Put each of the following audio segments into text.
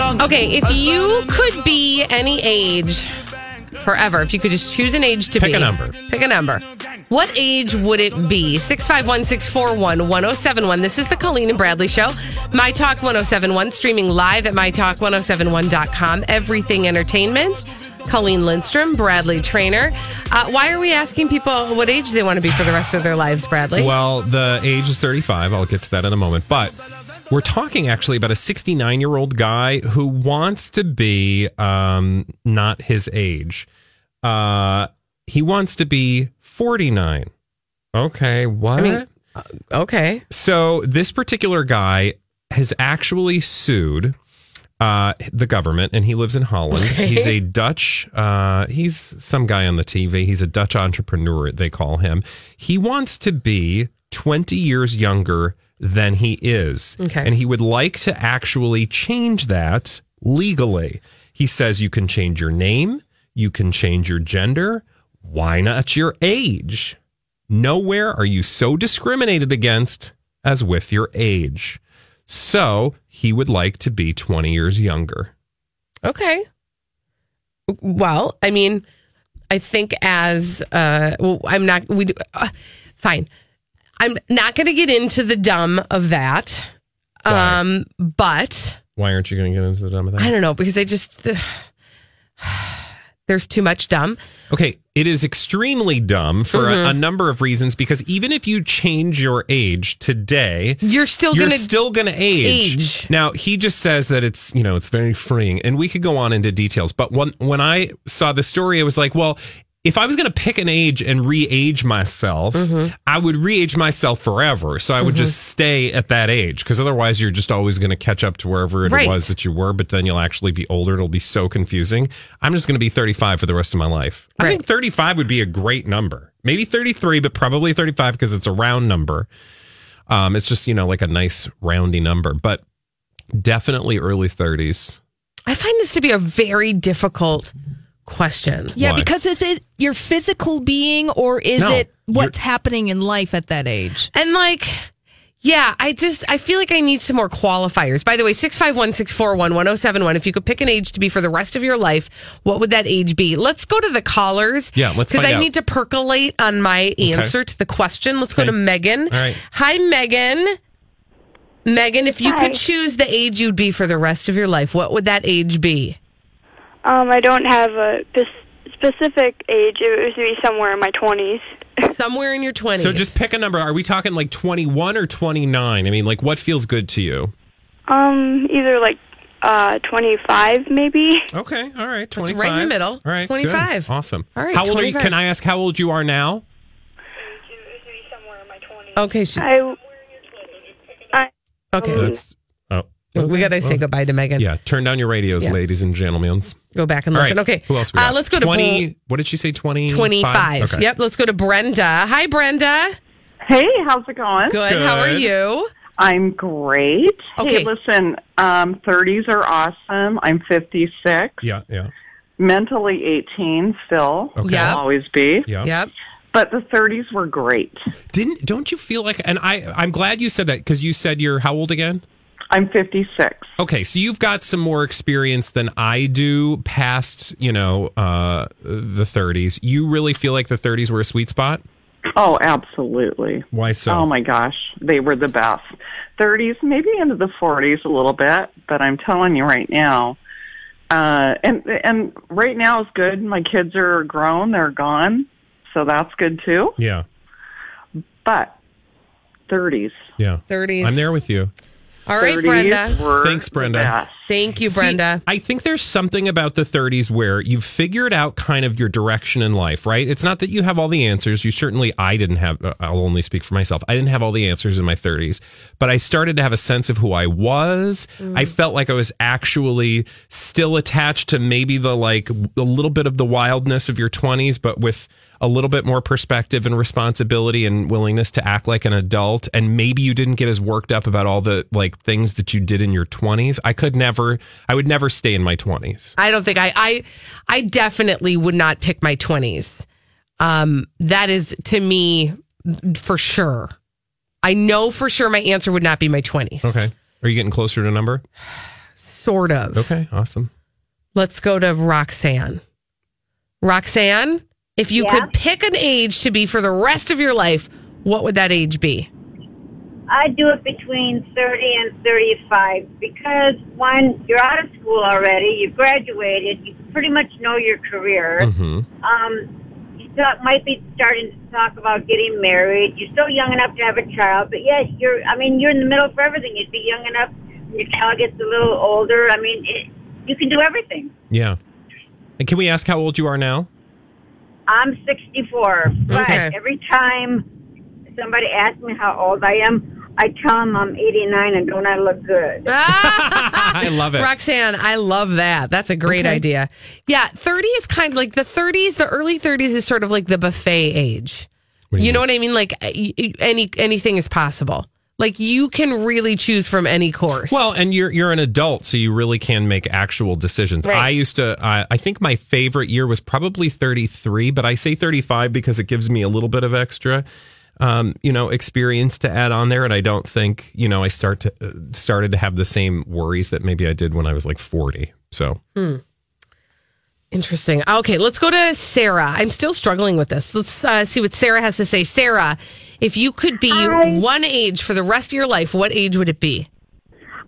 Okay, if you could be any age forever, if you could just choose an age to Pick be. a number. Pick a number. What age would it be? 651 641 1071. This is the Colleen and Bradley Show. My Talk 1071, streaming live at mytalk1071.com. Everything Entertainment. Colleen Lindstrom, Bradley Traynor. Uh, why are we asking people what age they want to be for the rest of their lives, Bradley? Well, the age is 35. I'll get to that in a moment. But we're talking actually about a 69 year old guy who wants to be um, not his age. Uh, he wants to be 49. Okay, what? mean- okay. So this particular guy has actually sued uh, the government, and he lives in Holland. He's a Dutch. Uh, he's some guy on the TV. He's a Dutch entrepreneur. They call him. He wants to be twenty years younger than he is, Okay. and he would like to actually change that legally. He says you can change your name, you can change your gender. Why not your age? Nowhere are you so discriminated against as with your age. So he would like to be 20 years younger. Okay. Well, I mean, I think as uh, well, I'm not. We do, uh, fine. I'm not going to get into the dumb of that. Why? Um, but Why aren't you going to get into the dumb of that? I don't know because I just there's too much dumb. Okay, it is extremely dumb for Mm-hmm. a, a number of reasons because even if you change your age today, You're still you're going to still going to age. age. Now he just says that it's you know it's very freeing, and we could go on into details. But when when I saw the story, I was like, well, if I was going to pick an age and re-age myself, Mm-hmm. I would re-age myself forever. So I would just stay at that age because otherwise you're just always going to catch up to wherever it Right. was that you were. But then you'll actually be older. It'll be so confusing. I'm just going to be 35 for the rest of my life. I think 35 would be a great number. Maybe 33, but probably 35 because it's a round number. Um, it's just you know like a nice roundy number, but definitely early 30s. I find this to be a very difficult question. Yeah, Why? because is it your physical being or is No, it what's happening in life at that age? And like, yeah, I just I feel like I need some more qualifiers. By the way, 651 641 1071. If you could pick an age to be for the rest of your life, what would that age be? Let's go to the callers. Yeah, let's Because I out. need to percolate on my answer to the question. Let's go to Megan. All right. Hi, Megan. Megan, if you Hi. could choose the age you'd be for the rest of your life, what would that age be? Um, I don't have a specific age. It would be somewhere in my twenties. Somewhere in your 20s. So just pick a number. Are we talking like 21 or 29? I mean, like what feels good to you? Um, either like uh twenty-five, maybe. Okay, all right, 25. right in the middle. All right, 25. good. Awesome. All right, How old are you? Can I ask how old you are now? somewhere in my twenties. Okay. she- I. I okay. That's oh. we got to say goodbye to Megan. Yeah, turn down your radios, Yeah. ladies and gentlemen. Go back and listen. right. Okay. Who else we got? Uh, let's go to 20. What did she say? 20? 25. Okay. Yep. Let's go to Brenda. Hi, Brenda. Hey, how's it going? Good. How are you? I'm great. Okay. Hey, listen, um, 30s are awesome. I'm 56, Yeah, yeah. mentally 18 still. Okay. Yeah. Will always be. Yeah. Yep. But the 30s were great. Didn't don't you feel like and I I'm glad you said that cuz you said you're how old again? I'm 56. Okay, so you've got some more experience than I do past, you know, uh the 30s. You really feel like the 30s were a sweet spot? Oh, absolutely. Why so? Oh my gosh, they were the best. 30s, maybe into the 40s a little bit, but I'm telling you right now, uh, and and right now is good. My kids are grown; they're gone, so that's good too. Yeah. But 30s, Yeah. 30s. I'm there with you. All right, Brenda. Thanks, the Brenda. Thank you, See, Brenda. I think there's something about the 30s where you've figured out kind of your direction in life, right? It's not that you have all the answers. You certainly, I didn't have, uh, I'll only speak for myself. I didn't have all the answers in my 30s, but I started to have a sense of who I was. I felt like I was actually still attached to maybe the like a little bit of the wildness of your 20s, but with a little bit more perspective and responsibility and willingness to act like an adult and maybe you didn't get as worked up about all the like things that you did in your 20s i could never i would never stay in my 20s I don't think I, I, I definitely would not pick my 20s. Um, that is to me for sure. I know for sure my answer would not be my 20s. okay are you getting closer to a number Sort of. okay awesome Let's go to Roxanne. Roxanne, if you Yeah? could pick an age to be for the rest of your life, what would that age be? I do it between 30 and 35 because one, you're out of school already, you've graduated, you pretty much know your career. hmm Um, you might be starting to talk about getting married. You're still young enough to have a child, but yet you're, I mean, you're in the middle for everything. You'd be young enough when your child gets a little older. I mean, it, you can do everything. yeah and can we ask how old you are now I'm 64, but Okay. every time somebody asks me how old I am, I tell them I'm 89 and don't I look good? i love it Roxanne, I love that. That's a great idea. Yeah, 30 is kind of like the 30s, the early 30s is sort of like the buffet age. What You you know what I mean? Like uh, y- y- any anything is possible. Like you can really choose from any course. Well, and you're you're an adult, so you really can make actual decisions. Right. I used to. I I think my favorite year was probably 33, but I say 35 because it gives me a little bit of extra, um, you know, experience to add on there. And I don't think you know I start to uh, started to have the same worries that maybe I did when I was like 40. So Interesting. Okay, let's go to Sarah. I'm still struggling with this. Let's uh, see what Sarah has to say. Sarah, if you could be Hi. one age for the rest of your life, what age would it be?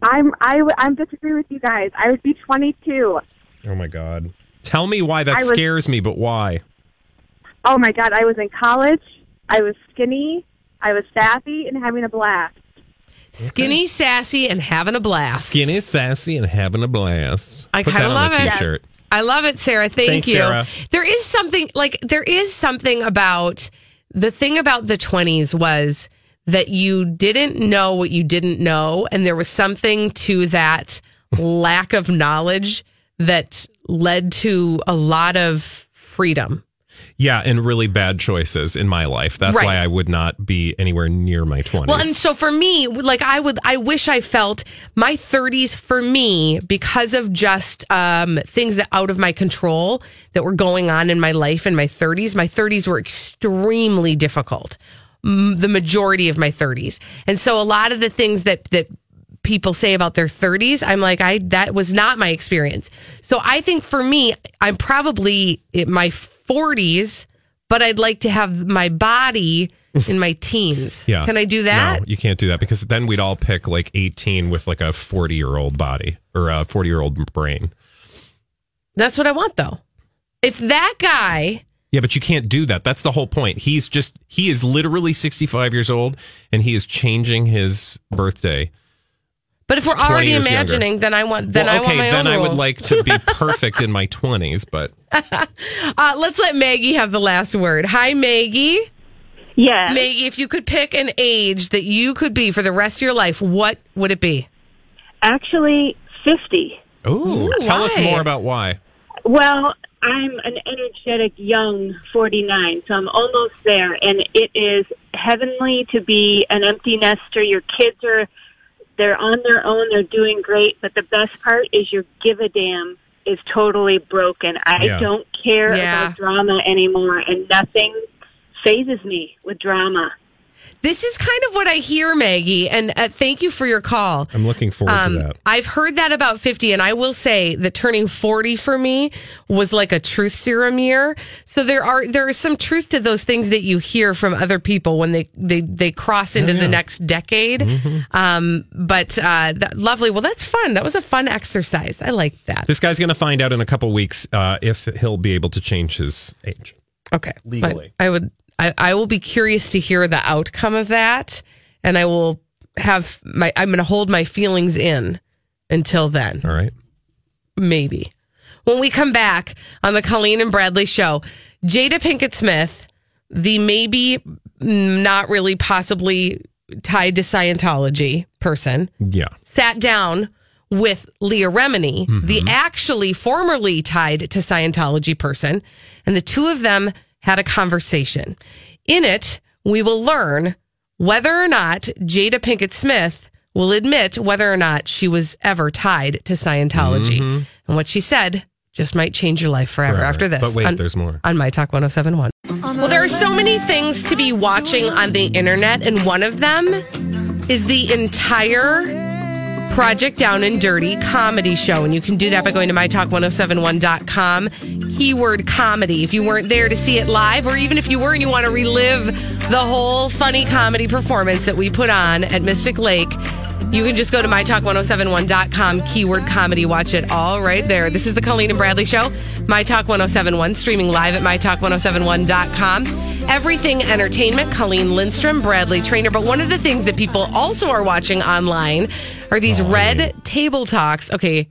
I'm I w- I'm disagree with you guys. I would be 22. oh my god, tell me why that I was- scares me, but why? Oh my god, I was in college. I was skinny. I was sassy and having a blast. Skinny, sassy, and having a blast. Skinny, sassy, and having a blast. I Put kinda that love on a it. t-shirt. I love it, Sarah. Thank Thanks, you. Sarah. There is something like there is something about the thing about the 20s was that you didn't know what you didn't know and there was something to that lack of knowledge that led to a lot of freedom. Yeah, and really bad choices in my life. That's Right. why I would not be anywhere near my 20s. Well, and so for me, like I would, I wish I felt my 30s for me because of just um, things that out of my control that were going on in my life in my 30s. My 30s were extremely difficult. The majority of my 30s, and so a lot of the things that that people say about their 30s, I'm like, I that was not my experience. So I think for me, I'm probably in my 40s, but I'd like to have my body in my teens. Yeah. Can I do that? No, you can't do that because then we'd all pick like 18 with like a 40 year old body or a 40 year old brain. That's what I want though. If that guy, Yeah, but you can't do that. That's the whole point. He's just, he is literally 65 years old and he is changing his birthday. But if we're already years younger. imagining, then I want then well, I want my then own I would rules. like to be perfect in my 20s, but Uh, let's let Maggie have the last word. Hi, Maggie. Yes. Maggie, if you could pick an age that you could be for the rest of your life, what would it be? Actually, 50. Ooh, tell us more about why. Well, I'm an energetic young 49, so I'm almost there. And it is heavenly to be an empty nester. Your kids are, they're on their own, they're doing great. But the best part is your give a damn is totally broken. I Yeah. don't care Yeah. about drama anymore, and nothing phases me with drama. This is kind of what I hear, Maggie, and uh, thank you for your call. I'm looking forward Um, to that. I've heard that about 50, and I will say that turning 40 for me was like a truth serum year. So there are there is some truth to those things that you hear from other people when they they, they cross into the next decade. Mm-hmm. Um, but uh, that, lovely. Well, that's fun. That was a fun exercise. I like that. This guy's going to find out in a couple weeks uh, if he'll be able to change his age. Okay. Legally. But I would I, I will be curious to hear the outcome of that. And I will have my I'm gonna hold my feelings in until then. All right. Maybe. When we come back on the Colleen and Bradley show, Jada Pinkett Smith, the maybe mm, not really possibly tied to Scientology person, Yeah. sat down with Leah Remini, the actually formerly tied to Scientology person, and the two of them had a conversation. In it, we will learn whether or not Jada Pinkett Smith will admit whether or not she was ever tied to Scientology. Mm-hmm. And what she said just might change your life forever, Forever. after this. But wait, on, there's more. On My Talk 1071. Well, there are so many things to be watching on the internet, and one of them is the entire Project Down and Dirty comedy show. And you can do that by going to mytalk1071.com, keyword comedy. If you weren't there to see it live, or even if you were and you want to relive the whole funny comedy performance that we put on at Mystic Lake, you can just go to mytalk1071.com, keyword comedy. Watch it all right there. This is the Colleen and Bradley Show, My Talk 1071, streaming live at mytalk1071.com. Everything Entertainment, Colleen Lindstrom, Bradley Traynor. But one of the things that people also are watching online are these Oh, red table talks. Okay,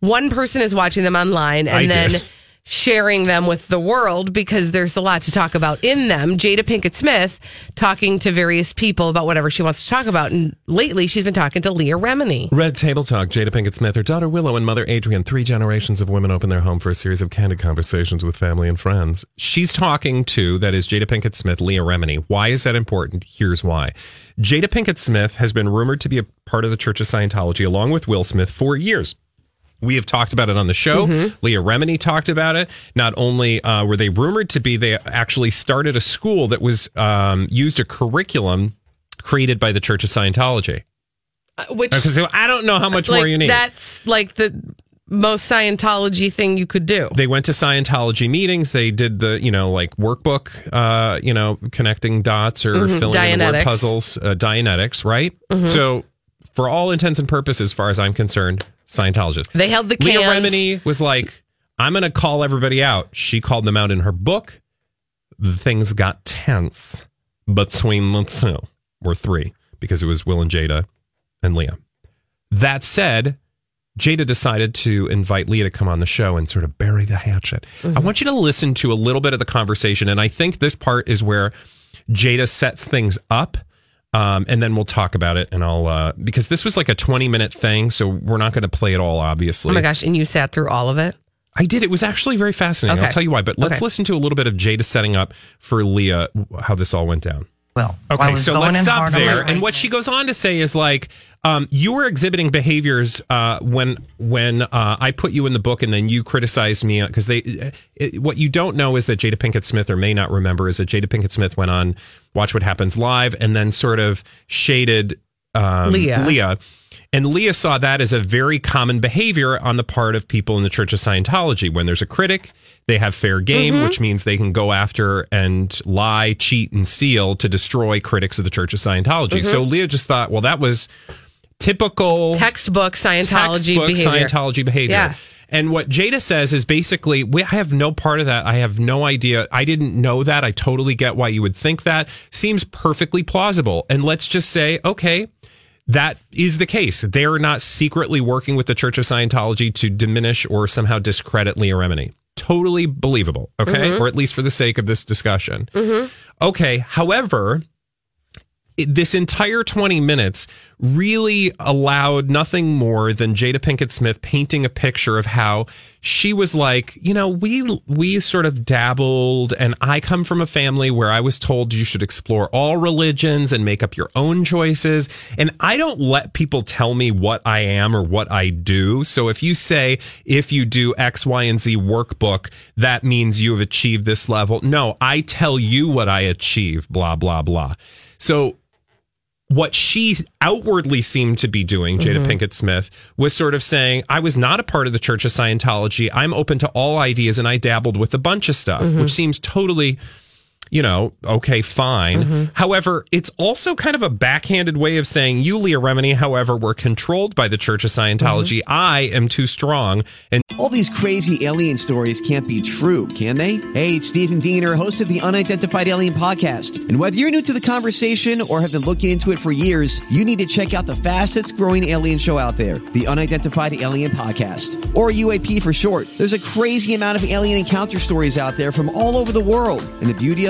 one person is watching them online and I then did. Sharing them with the world because there's a lot to talk about in them. Jada Pinkett Smith talking to various people about whatever she wants to talk about. And lately she's been talking to Leah Remini. Red Table Talk, Jada Pinkett Smith, her daughter Willow, and mother Adrienne. Three generations of women open their home for a series of candid conversations with family and friends. She's talking to, that is Jada Pinkett Smith, Leah Remini. Why is that important? Here's why. Jada Pinkett Smith has been rumored to be a part of the Church of Scientology along with Will Smith for years. We have talked about it on the show. Leah Remini talked about it. Not only uh, were they rumored to be, they actually started a school that was um, used a curriculum created by the Church of Scientology. Uh, Which Because I don't know how much like, more you need. That's like the most Scientology thing you could do. they went to Scientology meetings. They did the, you know, like workbook, uh, you know, connecting dots or filling in word puzzles, uh, Dianetics, right? So, for all intents and purposes, as far as I'm concerned, Scientologist. They held the cans. Leah. Remini was like, I'm going to call everybody out. She called them out in her book. The things got tense between the two, or three, because it was Will and Jada and Leah. That said, Jada decided to invite Leah to come on the show and sort of bury the hatchet. I mm-hmm. want you to listen to a little bit of the conversation. And I think this part is where Jada sets things up. Um, and then we'll talk about it. And I'll, uh, because this was like a 20 minute thing. So we're not going to play it all, obviously. Oh my gosh. And you sat through all of it? I did. It was actually very fascinating. Okay. I'll tell you why. But let's Okay. listen to a little bit of Jada setting up for Leah how this all went down. Well, Okay, so let's stop hard on my there. And what she goes on to say is like, um, you were exhibiting behaviors uh, when when uh, I put you in the book, and then you criticized me because they. uh, It, what you don't know is that Jada Pinkett Smith, or may not remember, is that Jada Pinkett Smith went on Watch What Happens Live, and then sort of shaded um, Leah. Leah. And Leah saw that as a very common behavior on the part of people in the Church of Scientology. When there's a critic, they have fair game, Mm-hmm. which means they can go after and lie, cheat, and steal to destroy critics of the Church of Scientology. So Mm-hmm. Leah just thought, well, that was typical Textbook Scientology textbook behavior. Scientology behavior. Yeah. And what Jada says is basically, we, I have no part of that. I have no idea. I didn't know that. I totally get why you would think that. Seems perfectly plausible. And let's just say, okay, that is the case. They're not secretly working with the Church of Scientology to diminish or somehow discredit Leah Remini. Totally believable. Okay. Mm-hmm. Or at least for the sake of this discussion. Mm-hmm. Okay. However, this entire 20 minutes really allowed nothing more than Jada Pinkett Smith painting a picture of how she was like, you know, we we sort of dabbled and I come from a family where I was told you should explore all religions and make up your own choices and I don't let people tell me what I am or what I do. So if you say if you do X, Y, and Z workbook, that means you have achieved this level. No, I tell you what I achieve, blah blah blah. So what she outwardly seemed to be doing, Jada mm-hmm. Pinkett Smith, was sort of saying, I was not a part of the Church of Scientology. I'm open to all ideas and I dabbled with a bunch of stuff, mm-hmm. which seems totally, you know, okay, fine. Mm-hmm. However, it's also kind of a backhanded way of saying, you, Leah Remini, however, were controlled by the Church of Scientology. Mm-hmm. I am too strong. And All these crazy alien stories can't be true, can they? Hey, it's Stephen Diener, host of the Unidentified Alien Podcast. And whether you're new to the conversation or have been looking into it for years, you need to check out the fastest growing alien show out there, the Unidentified Alien Podcast, or UAP for short. There's a crazy amount of alien encounter stories out there from all over the world. And the beauty of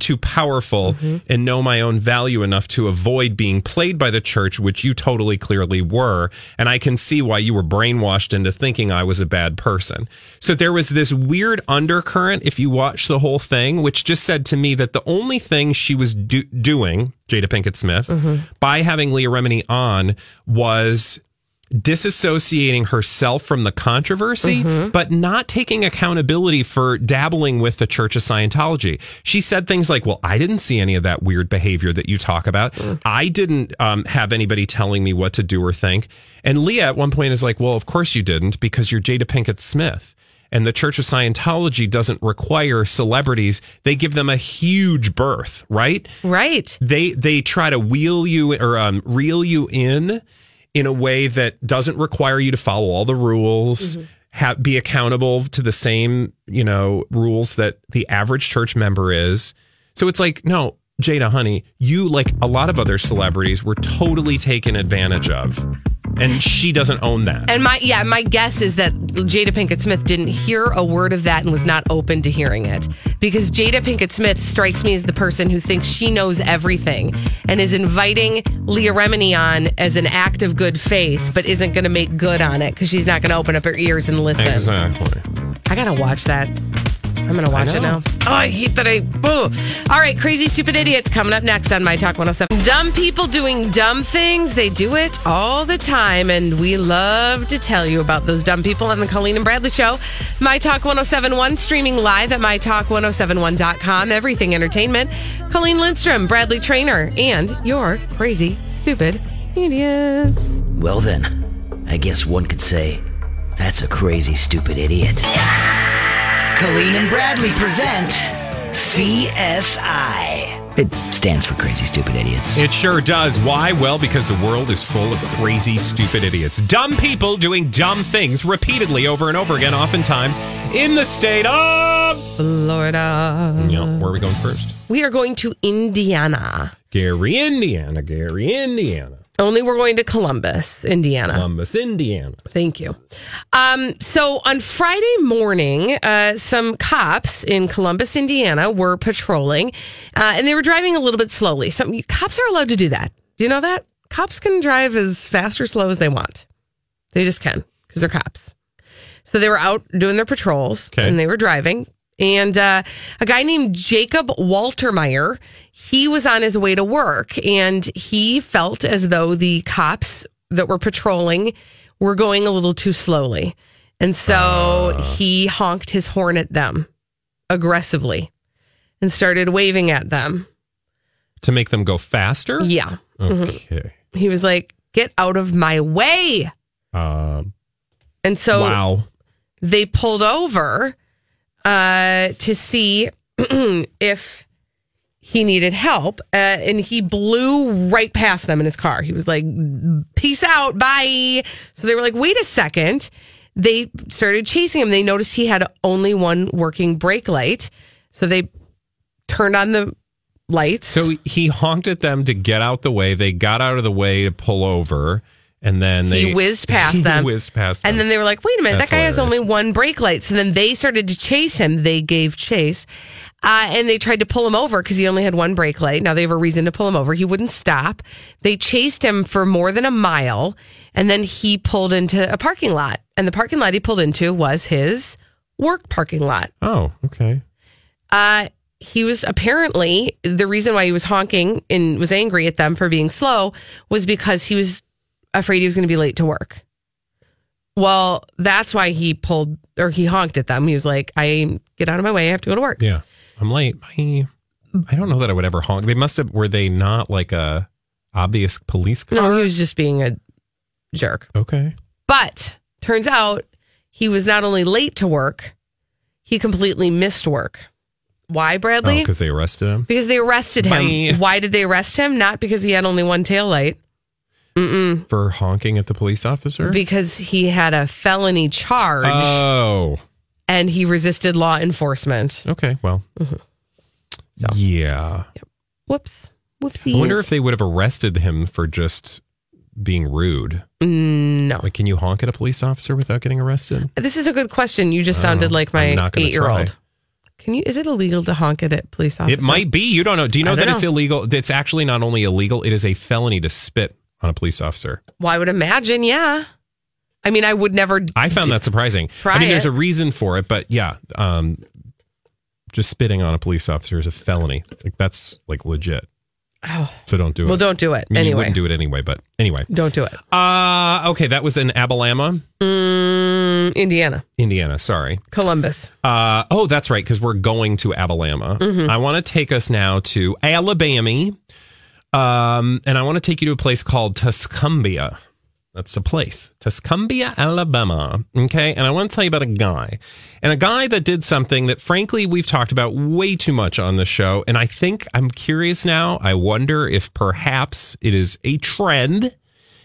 Too powerful mm-hmm. and know my own value enough to avoid being played by the church, which you totally clearly were. And I can see why you were brainwashed into thinking I was a bad person. So there was this weird undercurrent, if you watch the whole thing, which just said to me that the only thing she was do- doing, Jada Pinkett Smith, mm-hmm. by having Leah Remini on was disassociating herself from the controversy, but not taking accountability for dabbling with the Church of Scientology. She said things like, Well, I didn't see any of that weird behavior that you talk about. I didn't um, have anybody telling me what to do or think. And Leah at one point is like, Well, of course you didn't because you're Jada Pinkett Smith. And the Church of Scientology doesn't require celebrities. They give them a huge berth, right? Right. they they try to wheel you or um, reel you in in a way that doesn't require you to follow all the rules mm-hmm. ha- be accountable to the same you know rules that the average church member is. So it's like no jada honey you like a lot of other celebrities were totally taken advantage of and she doesn't own that And my yeah, my guess is that Jada Pinkett Smith didn't hear a word of that and was not open to hearing it. Because Jada Pinkett Smith strikes me as the person who thinks she knows everything and is inviting Leah Remini on as an act of good faith, but isn't going to make good on it because she's not going to open up her ears and listen. exactly I gotta watch that. I'm gonna watch it now. Oh, I hate that I. Boo. All right, crazy stupid idiots coming up next on My Talk 107. Dumb people doing dumb things. They do it all the time, and we love to tell you about those dumb people on the Colleen and Bradley Show. My Talk 1071, streaming live at MyTalk1071.com. Everything Entertainment. Colleen Lindstrom, Bradley Traynor, and your crazy stupid idiots. Well, then, I guess one could say that's a crazy, stupid idiot. Colleen and Bradley present CSI. It stands for Crazy Stupid Idiots. It sure does. Why? Well, because the world is full of crazy, stupid idiots. Dumb people doing dumb things repeatedly over and over again, oftentimes in the state of. Florida. Yeah, where are we going first? We are going to Indiana. Gary, Indiana. Gary, Indiana. Only we're going to Columbus, Indiana. Columbus, Indiana. Thank you. Um, so on Friday morning, uh, some cops in Columbus, Indiana, were patrolling, uh, and they were driving a little bit slowly. Some cops are allowed to do that. Do you know that cops can drive as fast or slow as they want? They just can because they're cops. So they were out doing their patrols, Okay. and they were driving. And uh, a guy named Jacob Waltermeyer, he was on his way to work, and he felt as though the cops that were patrolling were going a little too slowly. And so he honked his horn at them aggressively and started waving at them. To make them go faster? Yeah. Mhm. Okay. He was like, get out of my way. Um, And so wow. they pulled over uh, to see if he needed help. Uh, and he blew right past them in his car. He was like, peace out, bye. So they were like, wait a second. They started chasing him. They noticed he had only one working brake light. So they turned on the lights. So he honked at them to get out the way. They got out of the way to pull over. And then they he whizzed past he them. whizzed past them. And then they were like, wait a minute, That's that guy has only one brake light. So then they started to chase him. They gave chase. Uh, and they tried to pull him over because he only had one brake light. Now they have a reason to pull him over. He wouldn't stop. They chased him for more than a mile. And then he pulled into a parking lot. And the parking lot he pulled into was his work parking lot. oh, okay. Uh, he was apparently the reason why he was honking and was angry at them for being slow was because he was afraid he was going to be late to work. Well, that's why he pulled or he honked at them. He was like, "I get out of my way. I have to go to work." Yeah, I'm late. I, I don't know that I would ever honk. They must have. Were they not like a obvious police car? No, he was just being a jerk. Okay. But turns out he was not only late to work, he completely missed work. Why, Bradley? Oh, because they arrested him. Because they arrested him. Bye. Why did they arrest him? Not because he had only one tail light. Mm-mm. for honking at the police officer. Because he had a felony charge oh, and he resisted law enforcement. okay. Well, yeah. Whoops. Whoopsies. I wonder if they would have arrested him for just being rude. Mm, no. Like, can you honk at a police officer without getting arrested? This is a good question. You just sounded know. like I'm my not gonna eight year old. try. Can you? Is it illegal to honk at a police officer? It might be. You don't know. Do you know that it's know. illegal? It's actually not only illegal; it is a felony to spit on a police officer. Well, I would imagine. Yeah. I mean, I would never. I found that surprising. I mean, there's it. a reason for it, but yeah, um, just spitting on a police officer is a felony. Like that's like legit. Oh. So don't do it. Well, don't do it I mean, You anyway. wouldn't do it anyway, but anyway. Don't do it. Uh, okay, that was in Abilama, Mm, Indiana, Indiana. Sorry. Columbus. Uh, oh, that's right, because we're going to Abilama. Mhm. I want to take us now to Alabama, um, and I want to take you to a place called Tuscumbia. That's the place, Tuscumbia, Alabama. Okay, and I want to tell you about a guy, and a guy that did something that, frankly, we've talked about way too much on the show, and I think I'm curious now. I wonder if perhaps it is a trend.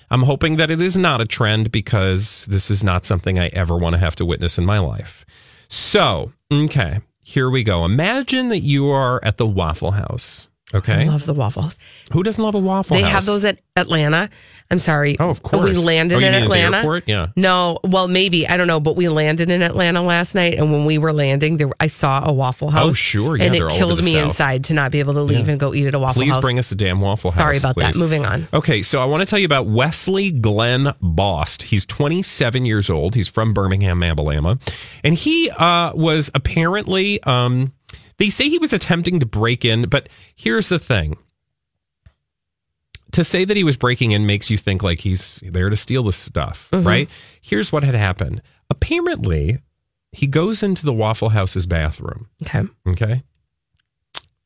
I'm hoping that it is not a trend because this is not something I ever want to have to witness in my life. So, okay, here we go. Imagine that you are at the Waffle House. Okay. I love the waffles. Who doesn't love a Waffle they House? have those at Atlanta. I'm sorry. Oh, of course. We landed Oh, in mean at the Atlanta. airport? Yeah. No, well, maybe I don't know, but we landed in Atlanta last night, and when we were landing, there I saw a Waffle House. Oh, sure. Yeah, and it all killed me South. inside to not be able to leave Yeah. and go eat at a Waffle Please House. Please bring us a damn Waffle House. Sorry about that. Moving on. Okay, so I want to tell you about Wesley Glenn Bost. He's 27 years old. He's from Birmingham, Alabama, and he uh, was apparently. Um, they say he was attempting to break in, but here's the thing. To say that he was breaking in makes you think like he's there to steal the stuff, Mhm. right? Here's what had happened. Apparently, he goes into the Waffle House's bathroom. Okay. Okay.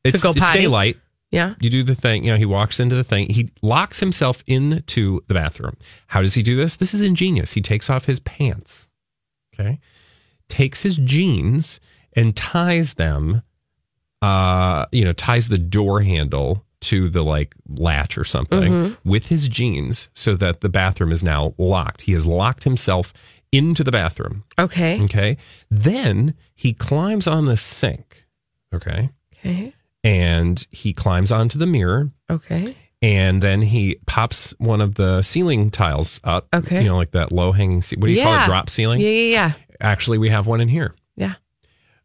It's, go it's daylight. Yeah. You do the thing. You know, he walks into the thing. He locks himself into the bathroom. How does he do this? This is ingenious. He takes off his pants. Okay. Takes his jeans and ties them, uh, you know, ties the door handle to the like latch or something Mhm. with his jeans so that the bathroom is now locked. He has locked himself into the bathroom. Okay. Okay. Then he climbs on the sink. Okay Okay. and he climbs onto the mirror Okay. and then he pops one of the ceiling tiles up. Okay. You know, like that low hanging, ce- what do you call it? Drop ceiling? Yeah, yeah, yeah. Actually, we have one in here. Yeah.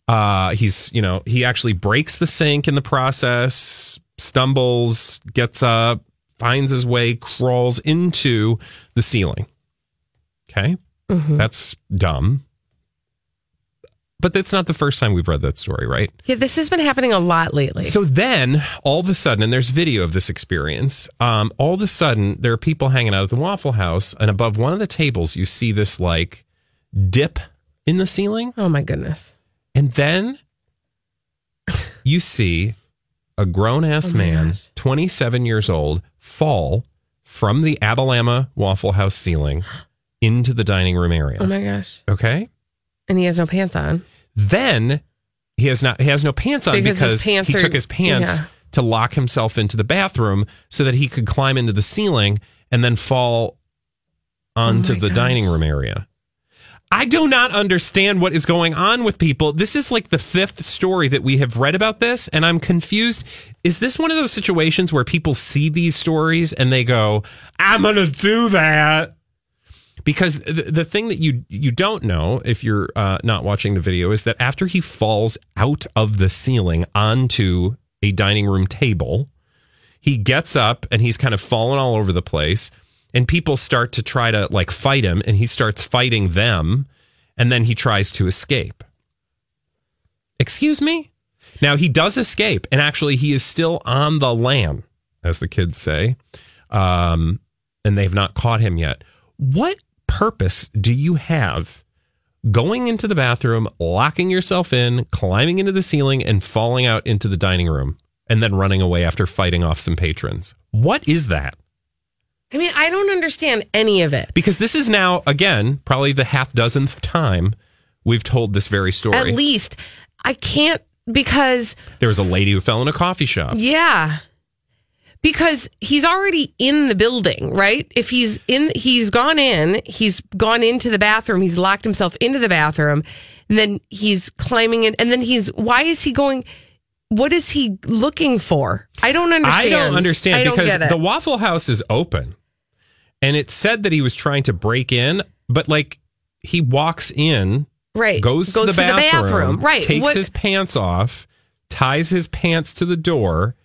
Uh, he's, you know, he actually breaks the sink in the process, stumbles, gets up, finds his way, crawls into the ceiling. Okay. Mhm. That's dumb. But that's not the first time we've read that story, right? Yeah, this has been happening a lot lately. So then, all of a sudden, and there's video of this experience. Um, all of a sudden, there are people hanging out at the Waffle House, and above one of the tables, you see this like dip in the ceiling, oh my goodness. And then you see a grown ass Oh man, gosh. 27 years old, fall from the Abilama Waffle House ceiling into the dining room area. Oh my gosh. okay, And he has no pants on. then he has not he has no pants on Because because, pants he are- took his pants yeah. to lock himself into the bathroom so that he could climb into the ceiling and then fall oh onto Oh the gosh. dining room area. I do not understand what is going on with people. This is like the fifth story that we have read about this, and I'm confused. Is this one of those situations where people see these stories and they go, I'm going to do that? because the, the thing that you you don't know if you're uh, not watching the video is that after he falls out of the ceiling onto a dining room table, he gets up and he's kind of fallen all over the place, and people start to try to like fight him, and he starts fighting them, and then he tries to escape. Excuse me. Now he does escape, and actually he is still on the lam, as the kids say, um, and they've not caught him yet. What purpose do you have going into the bathroom, locking yourself in, climbing into the ceiling, and falling out into the dining room, and then running away after fighting off some patrons? What is that? I mean, I don't understand any of it. Because this is now, again, probably the half dozenth time we've told this very story. At least I can't because there was a lady who fell in a coffee shop. yeah. Because he's already in the building, right? If he's in he's gone in, he's gone into the bathroom, he's locked himself into the bathroom, and then he's climbing in and then he's why is he going what is he looking for? I don't understand. I don't understand I don't because the Waffle House is open. And it said that he was trying to break in, but like he walks in, Right. goes, Goes to, the to the bathroom, bathroom. Right. takes What- his pants off, ties his pants to the door,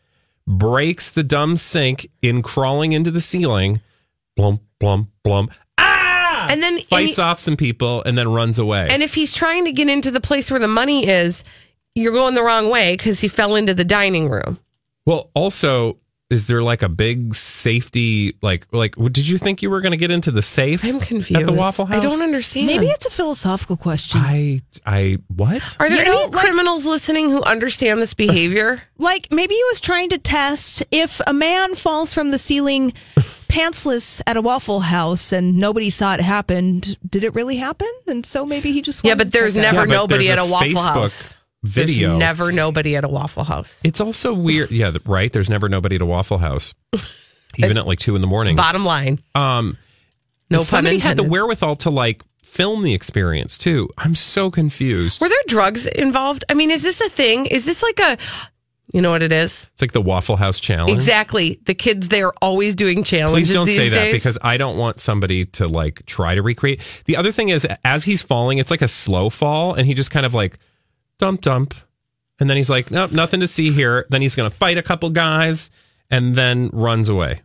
breaks the dumb sink in crawling into the ceiling, blump, blump, blump, ah! and then Fights he- off some people and then runs away. And if he's trying to get into the place where the money is, you're going the wrong way because he fell into the dining room. Well, also, is there like a big safety like like did you think you were going to get into the safe? I'm confused. At the Waffle house I don't understand. Maybe it's a philosophical question. I I what? Are there You know, any criminals listening who understand this behavior? Like maybe he was trying to test if a man falls from the ceiling pantsless at a Waffle House and nobody saw it happen. Did it really happen? And so maybe he just yeah, but there's check never Yeah, but nobody there's at a a Waffle Facebook House. Video. There's never nobody at a Waffle House. It's also weird. Yeah, right. There's never nobody at a Waffle House, even at like two in the morning. Bottom line. Um, No pun somebody had the wherewithal to like film the experience too. I'm so confused. Were there drugs involved? I mean, is this a thing? Is this like a, you know what it is? It's like the Waffle House challenge. Exactly. The kids, they're always doing challenges. Please don't say that because I don't want somebody to like try to recreate. The other thing is, as he's falling, it's like a slow fall, and he just kind of like dump dump, and then he's like, nope, nothing to see here. Then he's going to fight a couple guys, and then runs away.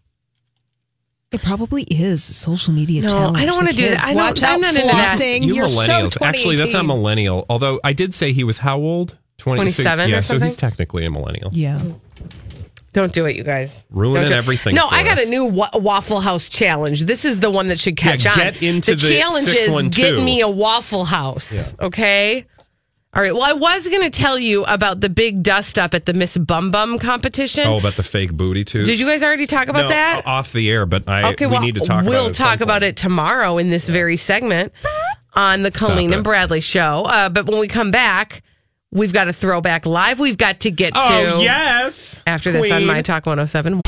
It probably is social media No, challenge. I don't wanna The do that. I don't- Watch I'm out, not into that. flossing. You You're so. Actually, that's not millennial. Although I did say he was how old? 26 27 Yeah, or so he's technically a millennial. Yeah. Don't do it, you guys. Ruining Don't do it. everything No, for I got us. a new wa- Waffle House challenge. This is the one that should catch Yeah, on. get into the challenge is get me a Waffle House. Okay. All right. Well, I was going to tell you about the big dust up at the Miss Bum Bum competition. Oh, about the fake booty too. Did you guys already talk about no, that? off the air? But I okay, we well, need to talk. we'll about talk about it tomorrow in this very segment on the Colleen and Bradley show. Uh, but when we come back, we've got a throwback live. We've got to get Oh to yes. after this on My Talk 107.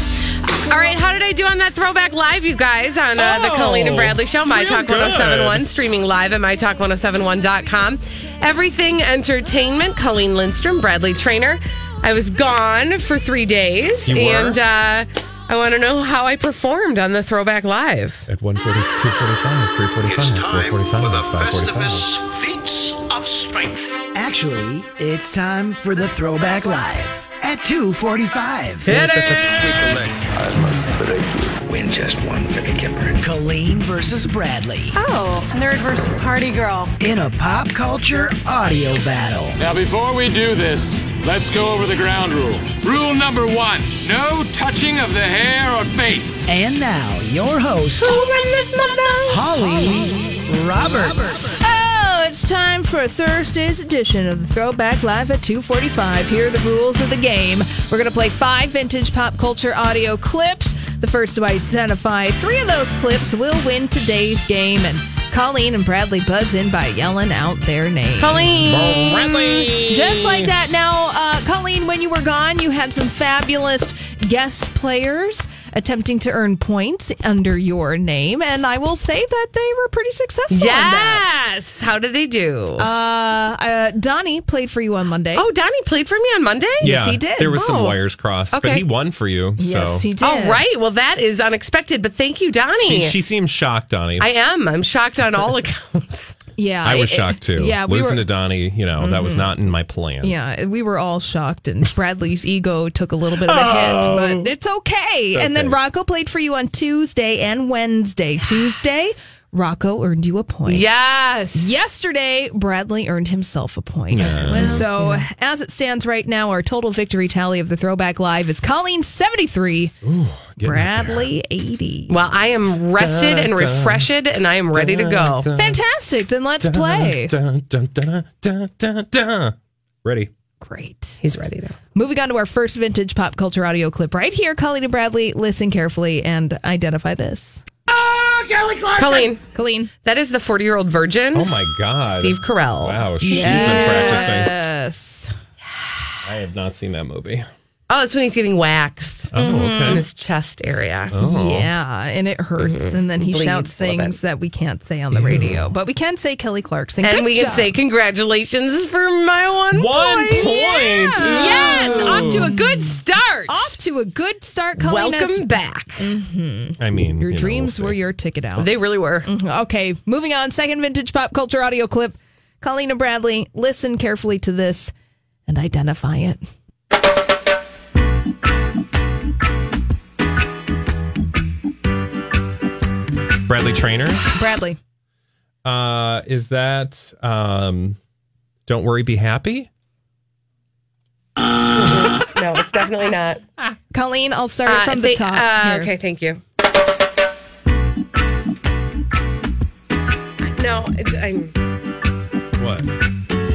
All right, how did I do on that throwback live, you guys, on uh, the Oh, Colleen and Bradley show? My real Talk good. 1071, streaming live at MyTalk1071.com. Everything Entertainment, Colleen Lindstrom, Bradley Traynor. I was gone for three days, You were? and uh, I want to know how I performed on the throwback live. At 140, 245, 345, It's time 445, for the 545. Festivus Feats of Strength. Actually, it's time for the Throwback Live at 245. Hit it! I must break you. Win just one for the Gipper. Colleen versus Bradley Oh, nerd versus party girl. in a pop culture audio battle. Now, before we do this, let's go over the ground rules. Rule number one no touching of the hair or face. And now, your host, will be this mother, Holly oh. Roberts. Oh, it's time for Thursday's edition of the Throwback Live at 245. Here are the rules of the game. We're going to play five vintage pop culture audio clips. The first to identify three of those clips will win today's game. And Colleen and Bradley buzz in by yelling out their names. Colleen. Bradley. Just like that. Now, uh, Colleen, when you were gone, you had some fabulous guest players attempting to earn points under your name, and I will say that they were pretty successful. in that. Yes. How did they do? Uh, uh, Donnie played for you on Monday. oh, Donnie played for me on Monday? Yes, he did. There was some Oh. wires crossed, but he won for you. yes, he did. Oh, right. Well, that is unexpected, but thank you, Donnie. she, she seemed shocked, Donnie. I am. I'm shocked on all accounts. Yeah, I was it- shocked too. Yeah, we losing were. to Donnie, you know, that was mm-hmm. not in my plan. Yeah, we were all shocked, and Bradley's ego took a little bit of a hit, oh. but it's okay. And then okay. Rocco played for you on Tuesday and Wednesday. Tuesday, Rocco earned you a point. Yes. Yesterday, Bradley earned himself a point. Yeah. And so, as it stands right now, our total victory tally of the Throwback Live is Colleen 73, Bradley 80. Well, I am rested Dun, and dun, refreshed, and I am ready to go. dun, Fantastic. Then let's play. Dun, dun, dun, dun, dun, dun. Ready? Great. He's ready now. Moving on to our first vintage pop culture audio clip right here. Colleen and Bradley, listen carefully and identify this. Ah! Colleen, Colleen. that is the 40 year old virgin, Oh my God. Steve Carell. Wow, she's been practicing. Yes. I have not seen that movie. Oh, that's when he's getting waxed Oh, in his chest area. Oh. Yeah, and it hurts. And then he Bleeds shouts things that we can't say on the radio. But we can say Kelly Clarkson. And Good we can say congratulations for my one, One point. point. Yes, off to a good start. Off to a good start, Colleen. Welcome back. Mm-hmm. I mean, Your you know, dreams we'll were your ticket out. They really were. Mm-hmm. Okay, moving on. Second vintage pop culture audio clip. Colleen and Bradley, listen carefully to this and identify it. Bradley Traynor. Bradley. Uh, is that um, Don't Worry, Be Happy? no, it's definitely not. Colleen, I'll start Uh, from the they- top. uh, here. okay, thank you. No, it, I'm. What?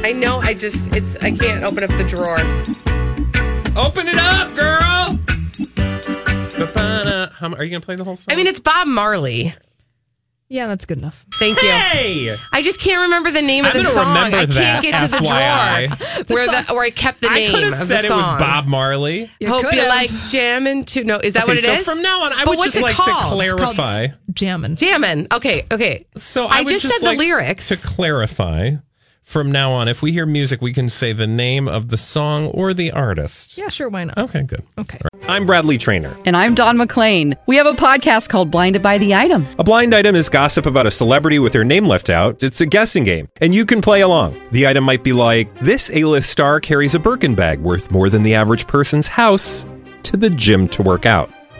I know. I just. It's. I can't open up the drawer. Open it up, girl! How, are you going to play the whole song? I mean, it's Bob Marley. Yeah, that's good enough. Thank you. Hey! I just can't remember the name of I'm the gonna song. remember I can't that, get to the FYI. drawer where the where I kept the I name could of have the said it was song. Bob Marley. You Hope you could've. like jamming too. No, is that Okay, what it is? so from now on, I But would what's just it like called? to It's called clarify. Jammin'. Jammin'. Okay, okay. So I I, would just said the like lyrics. To clarify, from now on, if we hear music, we can say the name of the song or the artist. Yeah, sure, why not? Okay, good. Okay. I'm Bradley Trainer. And I'm Don McClain. We have a podcast called Blinded by the Item. A blind item is gossip about a celebrity with their name left out. It's a guessing game, and you can play along. The item might be like this: A-list star carries a Birkin bag worth more than the average person's house to the gym to work out.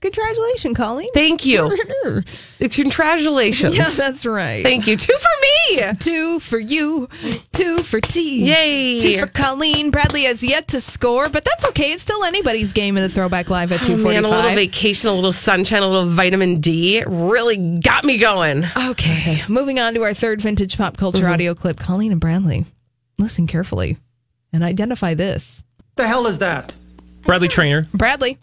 Congratulations, Colleen. Thank you. Congratulations. Yeah, that's right. Thank you. Two for me. Two for you, two for T. Yay. Two for Colleen. Bradley has yet to score, but that's okay. It's still anybody's game in the Throwback Live at Oh, man, 245. a little vacation, a little sunshine, a little vitamin D really got me going. Okay, moving on to our third vintage pop culture Mm-hmm. audio clip. Colleen and Bradley, listen carefully and identify this. The hell is that? Bradley Traynor. Bradley.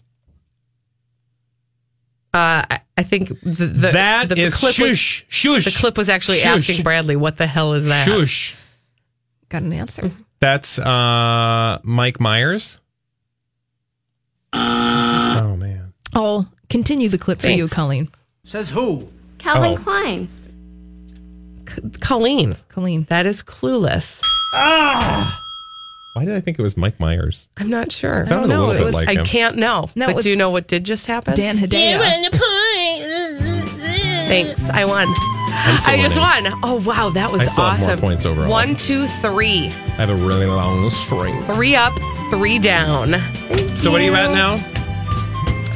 Uh, I, I think the, the That the, is clip shush, was, shush, The clip was actually shush. asking Bradley, "What the hell is that?" Shush. Got an answer. That's uh, Mike Myers. Oh man. I'll continue the clip for you, Colleen. Says who? Calvin Oh. Klein. Colleen. Colleen. That is clueless. Why did I think it was Mike Myers? I'm not sure. It don't know. little It was- like I him. can't know. No, it but was do you know what did just happen? Dan Hedaya. Thanks. I won. I'm still I just winning. won. Oh wow, that was I still have more awesome. points overall. One, two, three. I have a really long string. Three up, three down. So what are you at now?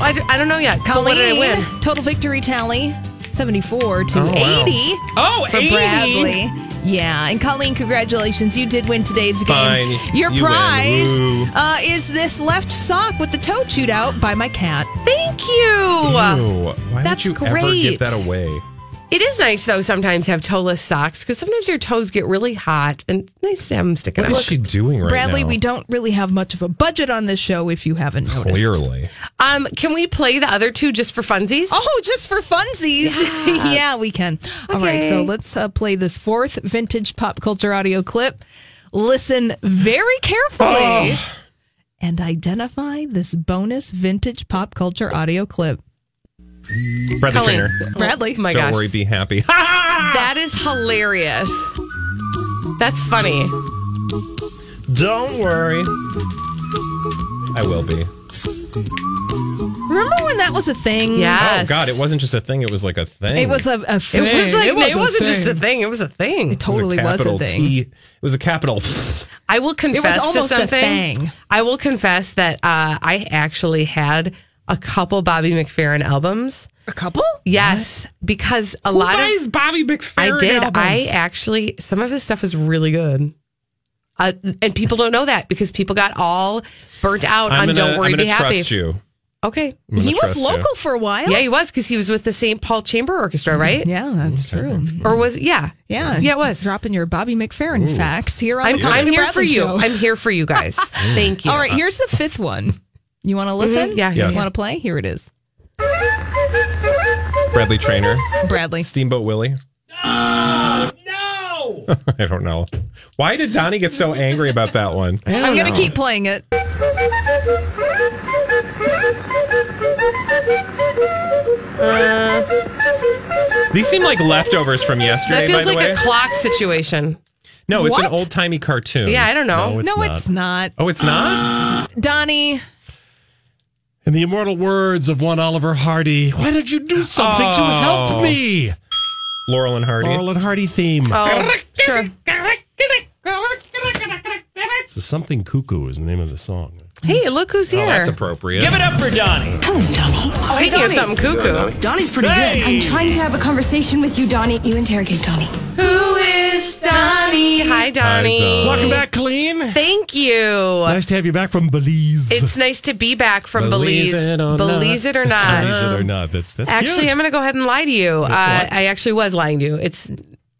I, I don't know yet. But Colleen, what did I win? total victory tally 74 to Oh, wow. 80 Oh, for 80? Bradley. Yeah, and Colleen, congratulations. You did win today's game. Your You prize uh, is this left sock with the toe chewed out by my cat. Thank you. Ew. Why That's you ever great. give that away? It is nice though sometimes to have toeless socks because sometimes your toes get really hot and nice to have them sticking What out. is she doing right now? Bradley, now? we don't really have much of a budget on this show if you haven't noticed. Clearly. Um, can we play the other two just for funsies? Oh, just for funsies. Yeah. Yeah, we can. All right, so Okay. let's uh, play this fourth vintage pop culture audio clip. Listen very carefully and identify this bonus vintage pop culture audio clip. Bradley Colleen. Traynor. Bradley. Oh my Don't gosh. worry, be happy. That is hilarious. That's funny. Don't worry. I will be. Remember when that was a thing? Yes. Oh God, it wasn't just a thing; it was like a thing. It was a, a It thing. was like it, a was not just a thing. thing. It was a thing. It It was totally was a thing. T. It was a capital. I will confess it was almost to a thing. I will confess that uh, I actually had a couple Bobby McFerrin albums. A couple? Yes, because a lot buys of Bobby McFerrin I did. albums? I actually some of his stuff is really good. Uh, and people don't know that because people got all burnt out I'm on gonna, "Don't Worry, I'm Be Happy." trust you. Okay, I'm He was trust you. local for a while. yeah, he was because he was with the St. Paul Chamber Orchestra, right? Yeah, that's true. Or was yeah, Yeah, yeah, it was. dropping your Bobby McFerrin facts here on I'm, the I'm and here for you. Show. I'm here for you guys. Thank you. All right, here's the fifth one. You want to listen? Mhm, yeah, Yes. You want to play? Here it is. Bradley Traynor, Bradley. Steamboat Willie. no! I don't know. Why did Donnie get so angry about that one? I'm going to keep playing it. These seem like leftovers from yesterday. that feels by the like way. a clock situation. no, it's What? an old timey cartoon. Yeah, I don't know. No, it's no, not. it's not. Oh, it's not. Donnie, In the immortal words of one Oliver Hardy, why don't you do something to Oh. help me? Laurel and Hardy. Laurel and Hardy theme. Oh, sure. This is something cuckoo is the name of the song. Hey, look who's oh, here. Oh, that's appropriate. Give it up for Donnie. Speaking of something cuckoo. Donnie's pretty Hey! good. I'm trying to have a conversation with you, Donnie. You interrogate Donnie. Who is Donnie? Hi, Donnie. Donnie. Welcome back, Colleen. Thank you. Nice to have you back from Belize. It's nice to be back from Belize Belize. it or Belize not. it or not. Belize it or not. That's that's Actually, cute. I'm going to go ahead and lie to you. Uh, I actually was lying to you. It's.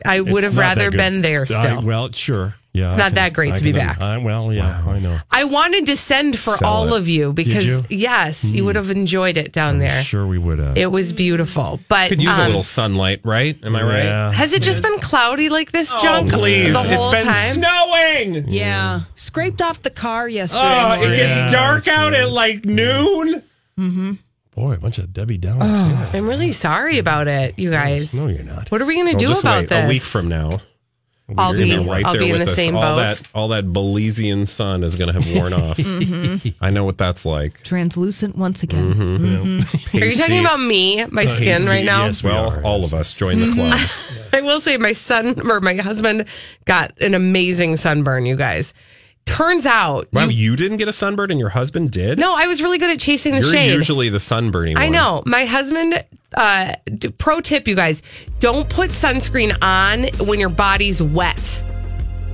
I would It's have rather been there I- still. well, sure. Yeah, It's not can- that great I to be can- back. I, well, yeah, I know. I wanted to send for Sell all it. of you because you? yes, you would have enjoyed it down there. Sure, we would have. It was beautiful, but Could use a um, little sunlight, right? Am I right? Yeah. Has it just been cloudy like this, junk? Oh, please. the It's whole been time? snowing. yeah, scraped off the car yesterday. Oh, it gets Yeah, dark out right. at like noon. Mm-hmm. Boy, a bunch of Debbie Downers. yeah. I'm really sorry about it, you guys. No, you're not. What are we going to do just about wait. this? A week from now. I'll be- right I'll there be in with the us. same all boat. That, all that Belizean sun is going to have worn off. Mm-hmm. I know what that's like. Translucent once again. Mm-hmm. mm-hmm. Are you talking about me, my uh, skin right now? yes, we Well, are. all of us join the mm-hmm. club. I will say my son or my husband got an amazing sunburn, you guys. Turns out, wow, you didn't get a sunburn and your husband did? no, I was really good at chasing the You're shade. usually the sunburning I one. know. My husband, uh, pro tip, you guys, don't put sunscreen on when your body's wet.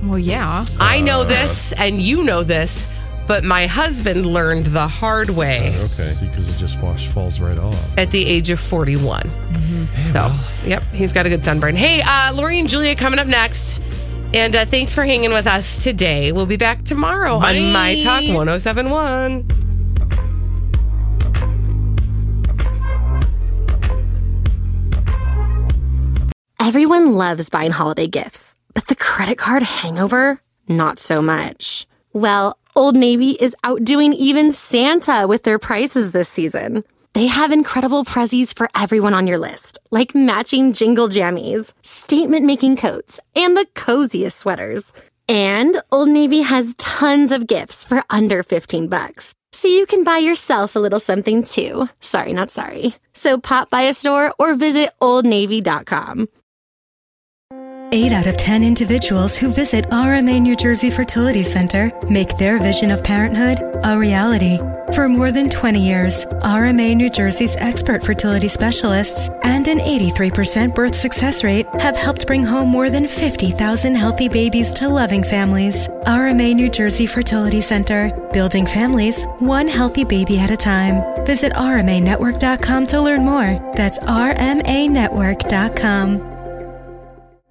Well, yeah. I know this and you know this, but my husband learned the hard way Okay. Because it just wash falls right off. at the age of 41. So, yep, he's got a good sunburn. Hey, uh, Lori and Julia coming up next. And uh, thanks for hanging with us today. We'll be back tomorrow on My Talk 1071. Everyone loves buying holiday gifts, but the credit card hangover? Not so much. Well, Old Navy is outdoing even Santa with their prices this season. They have incredible prezzies for everyone on your list, like matching jingle jammies, statement making coats, and the coziest sweaters. And Old Navy has tons of gifts for under 15 bucks. So you can buy yourself a little something too. Sorry, not sorry. So pop by a store or visit oldnavy.com. 8 out of 10 individuals who visit RMA New Jersey Fertility Center make their vision of parenthood a reality. For more than 20 years, RMA New Jersey's expert fertility specialists and an 83% birth success rate have helped bring home more than 50,000 healthy babies to loving families. RMA New Jersey Fertility Center, building families one healthy baby at a time. Visit RMAnetwork.com to learn more. That's RMAnetwork.com.